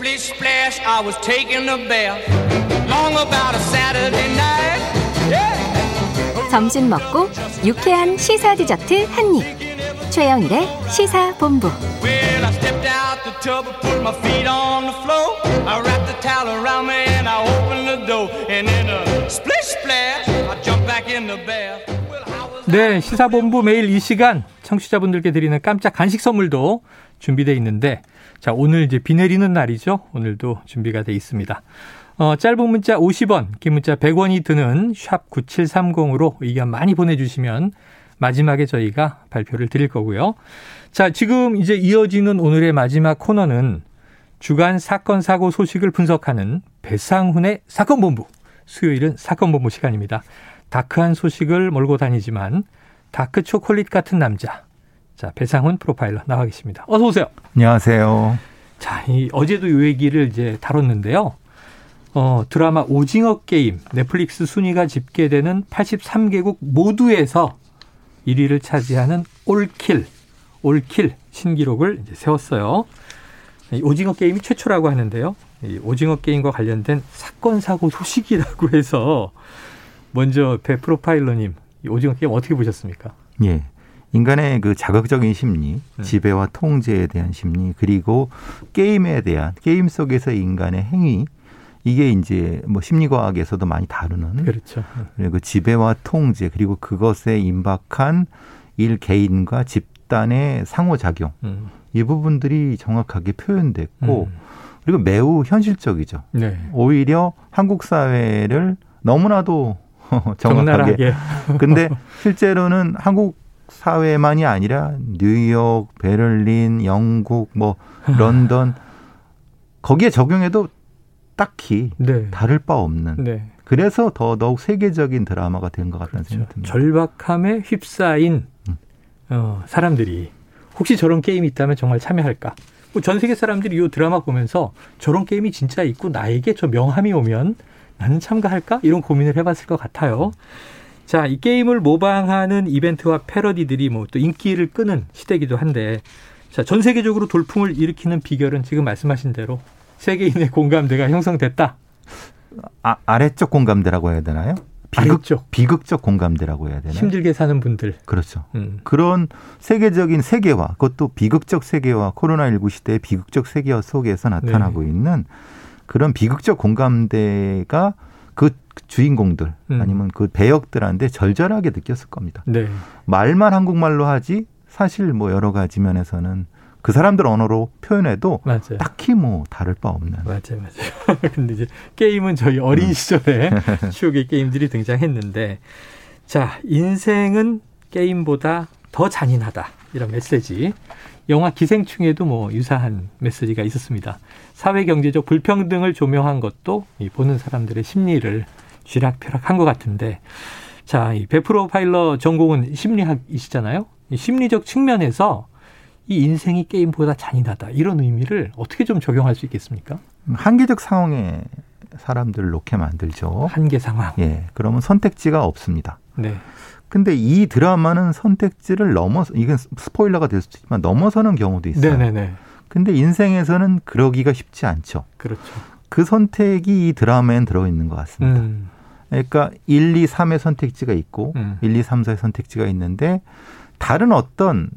Splish splash, I was taking a bath. Long about a Saturday night. Yeah. 점심 먹고 유쾌한 시사 디저트 한 입. 최영일의 시사 본부. Well, I stepped out the tub and put my feet on the floor. I wrapped the towel around me and I opened the door. And in a splish splash, I jumped back in the bath. Well, I was 네, 시사본부 매일 이 시간 청취자분들께 드리는 깜짝 간식 선물도 준비되어 있는데, 자, 오늘 이제 비 내리는 날이죠. 오늘도 준비가 돼 있습니다. 어, 짧은 문자 50원, 긴 문자 100원이 드는 샵 9730으로 의견 많이 보내주시면 마지막에 저희가 발표를 드릴 거고요. 자, 지금 이제 이어지는 오늘의 마지막 코너는 주간 사건 사고 소식을 분석하는 배상훈의 사건 본부. 수요일은 사건 본부 시간입니다. 다크한 소식을 몰고 다니지만 다크 초콜릿 같은 남자. 자, 배상훈 프로파일러 나와 계십니다. 어서 오세요. 안녕하세요. 자, 이 어제도 요 얘기를 이제 다뤘는데요. 어, 드라마 오징어 게임 넷플릭스 순위가 집계되는 83개국 모두에서 1위를 차지하는 올킬, 올킬 신기록을 이제 세웠어요. 이 오징어 게임이 최초라고 하는데요. 이 오징어 게임과 관련된 사건 사고 소식이라고 해서 먼저 배 프로파일러님 이 오징어 게임 어떻게 보셨습니까? 예. 인간의 그 자극적인 심리, 네. 지배와 통제에 대한 심리, 그리고 게임에 대한 게임 속에서 인간의 행위, 이게 이제 뭐 심리과학에서도 많이 다루는 그렇죠. 그리고 지배와 통제, 그리고 그것에 임박한 일 개인과 집단의 상호작용, 음. 이 부분들이 정확하게 표현됐고, 음. 그리고 매우 현실적이죠. 네. 오히려 한국 사회를 너무나도 정확하게. 근데 실제로는 한국 사회만이 아니라 뉴욕, 베를린, 영국, 뭐 런던 거기에 적용해도 딱히 네. 다를 바 없는. 네. 그래서 더 더욱 세계적인 드라마가 된 것 같다는 그렇죠. 생각이 듭니다. 절박함에 휩싸인 음. 어, 사람들이 혹시 저런 게임이 있다면 정말 참여할까? 뭐 전 세계 사람들이 이 드라마 보면서 저런 게임이 진짜 있고 나에게 저 명함이 오면 나는 참가할까? 이런 고민을 해봤을 것 같아요. 자, 이 게임을 모방하는 이벤트와 패러디들이 뭐 또 인기를 끄는 시대이기도 한데, 자, 전 세계적으로 돌풍을 일으키는 비결은 지금 말씀하신 대로 세계인의 공감대가 형성됐다. 아, 아래쪽 공감대라고 해야 되나요? 비극, 아래쪽. 비극적 공감대라고 해야 되나요? 힘들게 사는 분들. 그렇죠. 음. 그런 세계적인 세계화, 그것도 비극적 세계화, 코로나19 시대의 비극적 세계화 속에서 나타나고 네. 있는 그런 비극적 공감대가 그 주인공들 음. 아니면 그 배역들한테 절절하게 느꼈을 겁니다. 네. 말만 한국말로 하지 사실 뭐 여러 가지 면에서는 그 사람들 언어로 표현해도 맞아요. 딱히 뭐 다를 바 없는. 맞아요, 맞아요. 근데 이제 게임은 저희 어린 음. 시절에 추억의 게임들이 등장했는데, 자, 인생은 게임보다 더 잔인하다. 이런 메시지. 영화 기생충에도 뭐 유사한 메시지가 있었습니다. 사회 경제적 불평등을 조명한 것도 이 보는 사람들의 심리를 쥐락펴락한 것 같은데, 자, 이 베프로 파일러 전공은 심리학이시잖아요. 이 심리적 측면에서 이 인생이 게임보다 잔인하다 이런 의미를 어떻게 좀 적용할 수 있겠습니까? 한계적 상황에 사람들을 놓게 만들죠. 한계 상황. 예, 그러면 선택지가 없습니다. 네. 근데 이 드라마는 선택지를 넘어서 이건 스포일러가 될 수도 있지만 넘어서는 경우도 있어요. 네네네. 근데 인생에서는 그러기가 쉽지 않죠. 그렇죠. 그 선택이 이 드라마엔 들어 있는 것 같습니다. 음. 그러니까 1, 2, 3의 선택지가 있고 음. 1, 2, 3, 4의 선택지가 있는데 다른 어떤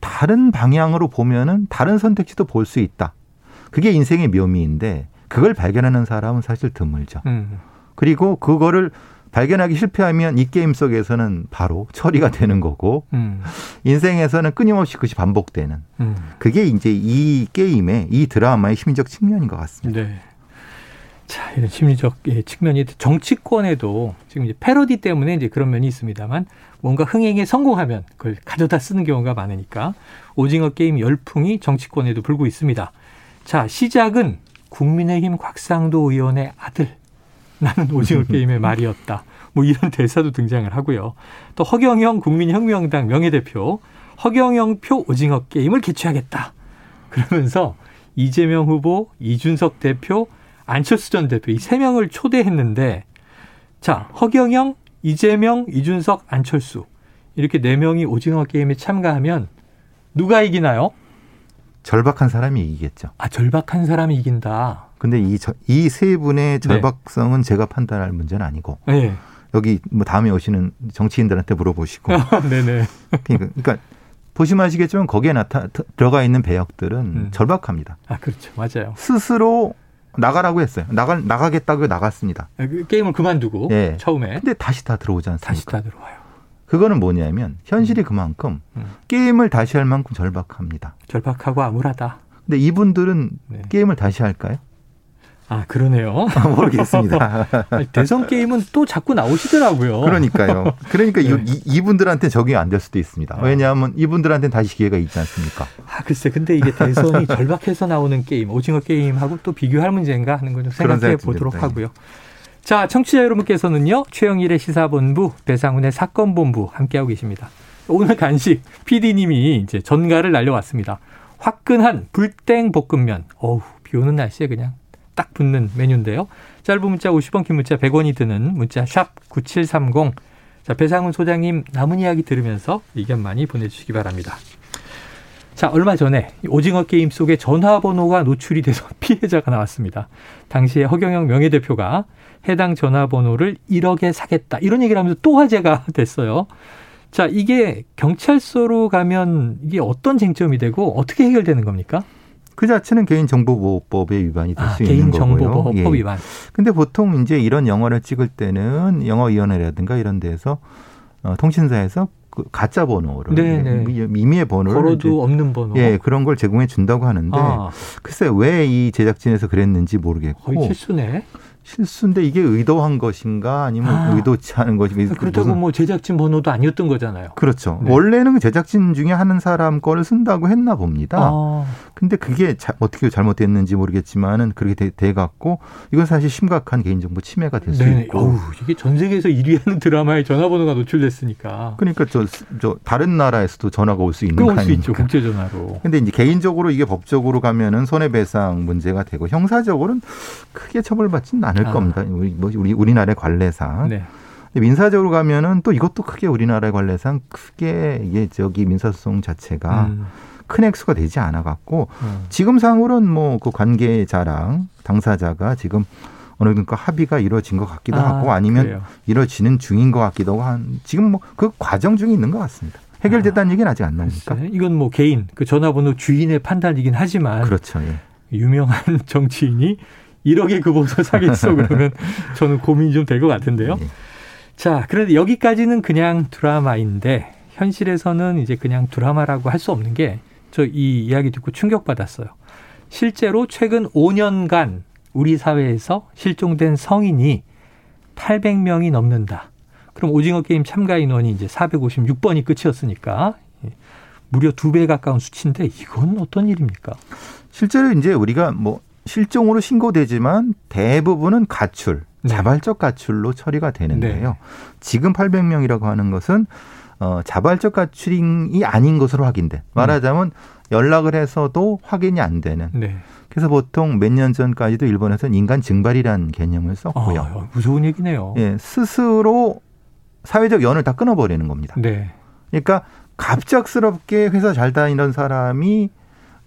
다른 방향으로 보면은 다른 선택지도 볼 수 있다. 그게 인생의 묘미인데 그걸 발견하는 사람은 사실 드물죠. 음. 그리고 그거를 발견하기 실패하면 이 게임 속에서는 바로 처리가 되는 거고 음. 인생에서는 끊임없이 그것이 반복되는 음. 그게 이제 이 게임의 이 드라마의 심리적 측면인 것 같습니다. 네. 자, 이런 심리적 예, 측면이 정치권에도 지금 이제 패러디 때문에 이제 그런 면이 있습니다만 뭔가 흥행에 성공하면 그걸 가져다 쓰는 경우가 많으니까 오징어 게임 열풍이 정치권에도 불고 있습니다. 자, 시작은 국민의힘 곽상도 의원의 아들. 나는 오징어 게임의 말이었다. 뭐 이런 대사도 등장을 하고요. 또 허경영 국민혁명당 명예대표 허경영 표 오징어 게임을 개최하겠다. 그러면서 이재명 후보, 이준석 대표, 안철수 전 대표 이 세 명을 초대했는데 자 허경영, 이재명, 이준석, 안철수 이렇게 네 명이 오징어 게임에 참가하면 누가 이기나요? 절박한 사람이 이기겠죠. 아, 절박한 사람이 이긴다. 근데 이 이 세 분의 절박성은 제가 판단할 문제는 아니고 네. 여기 뭐 다음에 오시는 정치인들한테 물어보시고 네네. 그러니까, 그러니까 보시면 아시겠지만 거기에 나타 들어가 있는 배역들은 음. 절박합니다. 아, 그렇죠. 맞아요. 스스로 나가라고 했어요. 나가 나가겠다고 나갔습니다. 아, 그 게임을 그만두고 예. 처음에 근데 다시 다 들어오지 않습니까? 다시 다 들어와요. 그거는 뭐냐면 현실이 그만큼 음. 게임을 다시 할 만큼 절박합니다. 절박하고 암울하다. 근데 이분들은 네. 게임을 다시 할까요? 아, 그러네요. 모르겠습니다. 아니, 대선 게임은 또 자꾸 나오시더라고요. 그러니까요. 그러니까 네. 이, 이분들한테 적용이 안 될 수도 있습니다. 아. 왜냐하면 이분들한테는 다시 기회가 있지 않습니까? 아, 글쎄, 근데 이게 대선이 절박해서 나오는 게임, 오징어 게임하고 또 비교할 문제인가 하는 걸좀 그런 생각해 보도록. 하고요. 자, 청취자 여러분께서는요, 최영일의 시사본부, 배상훈의 사건본부 함께하고 계십니다. 오늘 간식, PD님이 이제 전가를 날려왔습니다. 화끈한 불땡 볶음면. 어우, 비 오는 날씨에 그냥 딱 붙는 메뉴인데요. 짧은 문자 50원, 긴 문자 100원이 드는 문자 샵 9730. 자, 배상훈 소장님 남은 이야기 들으면서 의견 많이 보내주시기 바랍니다. 자, 얼마 전에 오징어 게임 속에 전화번호가 노출이 돼서 피해자가 나왔습니다. 당시에 허경영 명예대표가 해당 전화번호를 1억에 사겠다. 이런 얘기를 하면서 또 화제가 됐어요. 자, 이게 경찰서로 가면 이게 어떤 쟁점이 되고 어떻게 해결되는 겁니까? 그 자체는 개인정보보호법에 위반이 될 아, 수 있는 거고요. 개인정보보호법 예. 위반. 근데 보통 이제 이런 영화를 찍을 때는 영화위원회라든가 이런 데서 어, 통신사에서 그 가짜 번호를 네, 네. 미- 미미의 번호를 걸어도 없는 번호. 예 그런 걸 제공해 준다고 하는데 아, 글쎄 왜 이 제작진에서 그랬는지 거의 모르겠고 실수네. 실수인데 이게 의도한 것인가 아니면 아. 의도치 않은 것인가 그렇다고 무슨- 뭐 제작진 번호도 아니었던 거잖아요. 그렇죠. 네. 원래는 그 제작진 중에 하는 사람 거를 쓴다고 했나 봅니다. 아, 근데 그게 자- 어떻게 잘못됐는지 모르겠지만은 그렇게 돼, 돼 갖고 이건 사실 심각한 개인정보 침해가 될수 네. 있고. 어우, 이게 전 세계에서 1위 하는 드라마에 전화번호가 노출됐으니까. 그러니까 저, 저 다른 나라에서도 전화가 올 수 있는 거 그럴 수 있죠. 국제 전화로. 근데 이제 개인적으로 이게 법적으로 가면은 손해배상 문제가 되고 형사적으로는 크게 처벌받지는 않을 아. 겁니다. 우리 뭐 우리 우리나라의 관례상. 네. 민사적으로 가면은 또 이것도 크게 우리나라의 관례상 크게 이게 저기 민사소송 자체가 음, 큰 액수가 되지 않아 갖고 음. 지금 상으로는 뭐 그 관계자랑 당사자가 지금 어느 정도 합의가 이루어진 것 같기도 아, 하고 아니면 그래요. 이루어지는 중인 것 같기도 하고 한 지금 뭐 그 과정 중에 있는 것 같습니다. 해결됐다는 얘기는 아직 안 나오니까. 글쎄, 이건 뭐 개인 그 전화번호 주인의 판단이긴 하지만 그렇죠. 예. 유명한 정치인이 1억의 그 번호 사겠어 그러면 저는 고민이 좀 될 것 같은데요. 예. 자, 그런데 여기까지는 그냥 드라마인데 현실에서는 이제 그냥 드라마라고 할 수 없는 게 저 이 이야기 듣고 충격받았어요. 실제로 최근 5년간 우리 사회에서 실종된 성인이 800명이 넘는다. 그럼 오징어 게임 참가 인원이 이제 456번이 끝이었으니까 예, 무려 두 배 가까운 수치인데 이건 어떤 일입니까? 실제로 이제 우리가 뭐 실종으로 신고되지만 대부분은 가출, 네. 자발적 가출로 처리가 되는데요. 네. 지금 800명이라고 하는 것은 어, 자발적 가출이 아닌 것으로 확인돼. 말하자면 연락을 해서도 확인이 안 되는. 네. 그래서 보통 몇 년 전까지도 일본에서는 인간 증발이라는 개념을 썼고요. 아, 무서운 얘기네요. 예, 스스로 사회적 연을 다 끊어버리는 겁니다. 네. 그러니까 갑작스럽게 회사 잘 다니던 사람이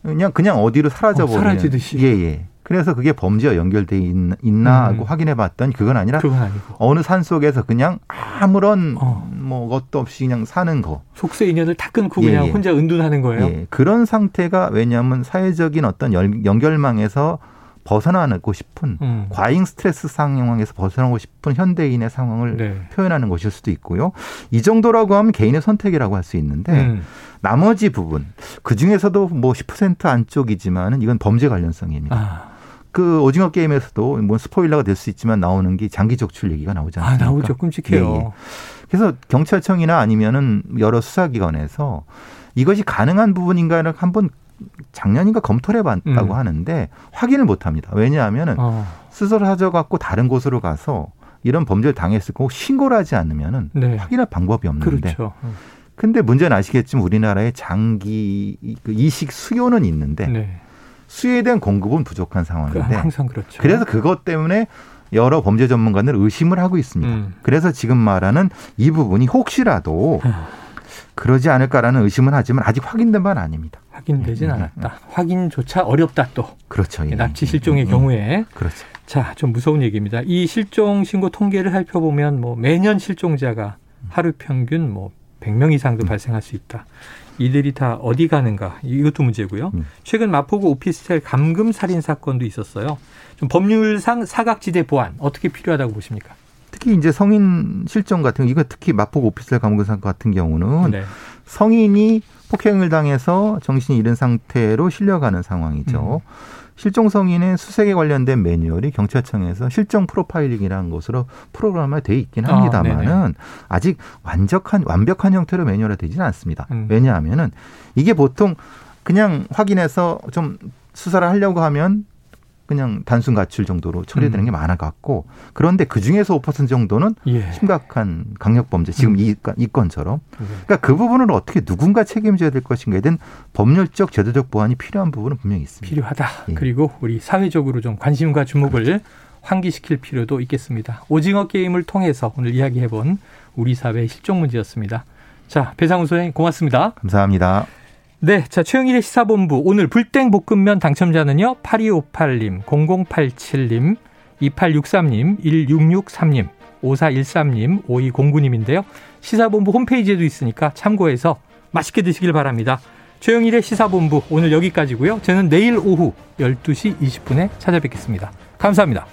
그냥 그냥 어디로 사라져 어, 버리는 사라지듯이. 예, 예. 그래서 그게 범죄와 연결돼 있- 있나 하고 음. 확인해 봤더니 그건 아니라 그건 어느 산 속에서 그냥 아무런 어. 뭐 것도 없이 그냥 사는 거. 속세 인연을 다 끊고 예, 그냥 예. 혼자 은둔하는 거예요. 예. 그런 상태가 왜냐하면 사회적인 어떤 연- 연결망에서 벗어나고 싶은 음. 과잉 스트레스 상황에서 벗어나고 싶은 현대인의 상황을 네. 표현하는 것일 수도 있고요. 이 정도라고 하면 개인의 선택이라고 할 수 있는데 음. 나머지 부분 그 중에서도 뭐 10% 안쪽이지만은 이건 범죄 관련성입니다. 아, 그 오징어 게임에서도 뭐 스포일러가 될 수 있지만 나오는 게 장기 적출 얘기가 나오지 아? 나오죠. 끔찍해요. 예, 예. 그래서 경찰청이나 아니면은 여러 수사기관에서 이것이 가능한 부분인가를 한번 작년인가 검토를 해봤다고 음. 하는데 확인을 못 합니다. 왜냐하면은 어, 스스로 사져갖고 다른 곳으로 가서 이런 범죄를 당했을 거고 신고를 하지 않으면은 네. 확인할 방법이 없는데 그렇죠. 음. 근데 문제는 아시겠지만 우리나라의 장기 그 이식 수요는 있는데 네. 수요에 대한 공급은 부족한 그, 상황인데 항상 그렇죠. 네. 그래서 그것 때문에 여러 범죄 전문가들 의심을 하고 있습니다. 음. 그래서 지금 말하는 이 부분이 혹시라도 아. 그러지 않을까라는 의심은 하지만 아직 확인된 바는 아닙니다. 확인되진 음, 음, 않았다. 확인조차 어렵다 또. 그렇죠. 예. 납치 실종의 음, 음. 경우에. 그렇죠. 자, 좀 무서운 얘기입니다. 이 실종 신고 통계를 살펴보면 뭐 매년 실종자가 하루 평균 뭐 100명 이상도 음. 발생할 수 있다. 이들이 다 어디 가는가? 이것도 문제고요. 음. 최근 마포구 오피스텔 감금 살인 사건도 있었어요. 좀 법률상 사각지대 보완 어떻게 필요하다고 보십니까? 특히 이제 성인 실종 같은 거, 이거 특히 마포구 오피스텔 감금사 같은 경우는 네. 성인이 폭행을 당해서 정신이 잃은 상태로 실려가는 상황이죠. 음. 실종 성인의 수색에 관련된 매뉴얼이 경찰청에서 실종 프로파일링이라는 것으로 프로그램화 돼 있긴 아, 합니다만은 아 직 완벽한 완벽한 형태로 매뉴얼화 되지는 않습니다. 음. 왜냐하면은 이게 보통 그냥 확인해서 좀 수사를 하려고 하면 그냥 단순 가출 정도로 처리되는 음. 게 많아 갖고 그런데 그 중에서 5% 정도는 예. 심각한 강력 범죄 지금 음. 이, 건처럼 네. 그러니까 그 부분을 어떻게 누군가 책임져야 될 것인가에 대한 법률적 제도적 보완이 필요한 부분은 분명히 있습니다. 필요하다. 예. 그리고 우리 사회적으로 좀 관심과 주목을 환기시킬 필요도 있겠습니다. 오징어 게임을 통해서 오늘 이야기해본 우리 사회의 실종 문제였습니다. 자, 배상훈 소장님 고맙습니다. 감사합니다. 네, 자 최영일의 시사본부 오늘 불땡 볶음면 당첨자는요 8258님, 0087님, 2863님, 1663님, 5413님, 5209님인데요. 시사본부 홈페이지에도 있으니까 참고해서 맛있게 드시길 바랍니다. 최영일의 시사본부 오늘 여기까지고요. 저는 내일 오후 12시 20분에 찾아뵙겠습니다. 감사합니다.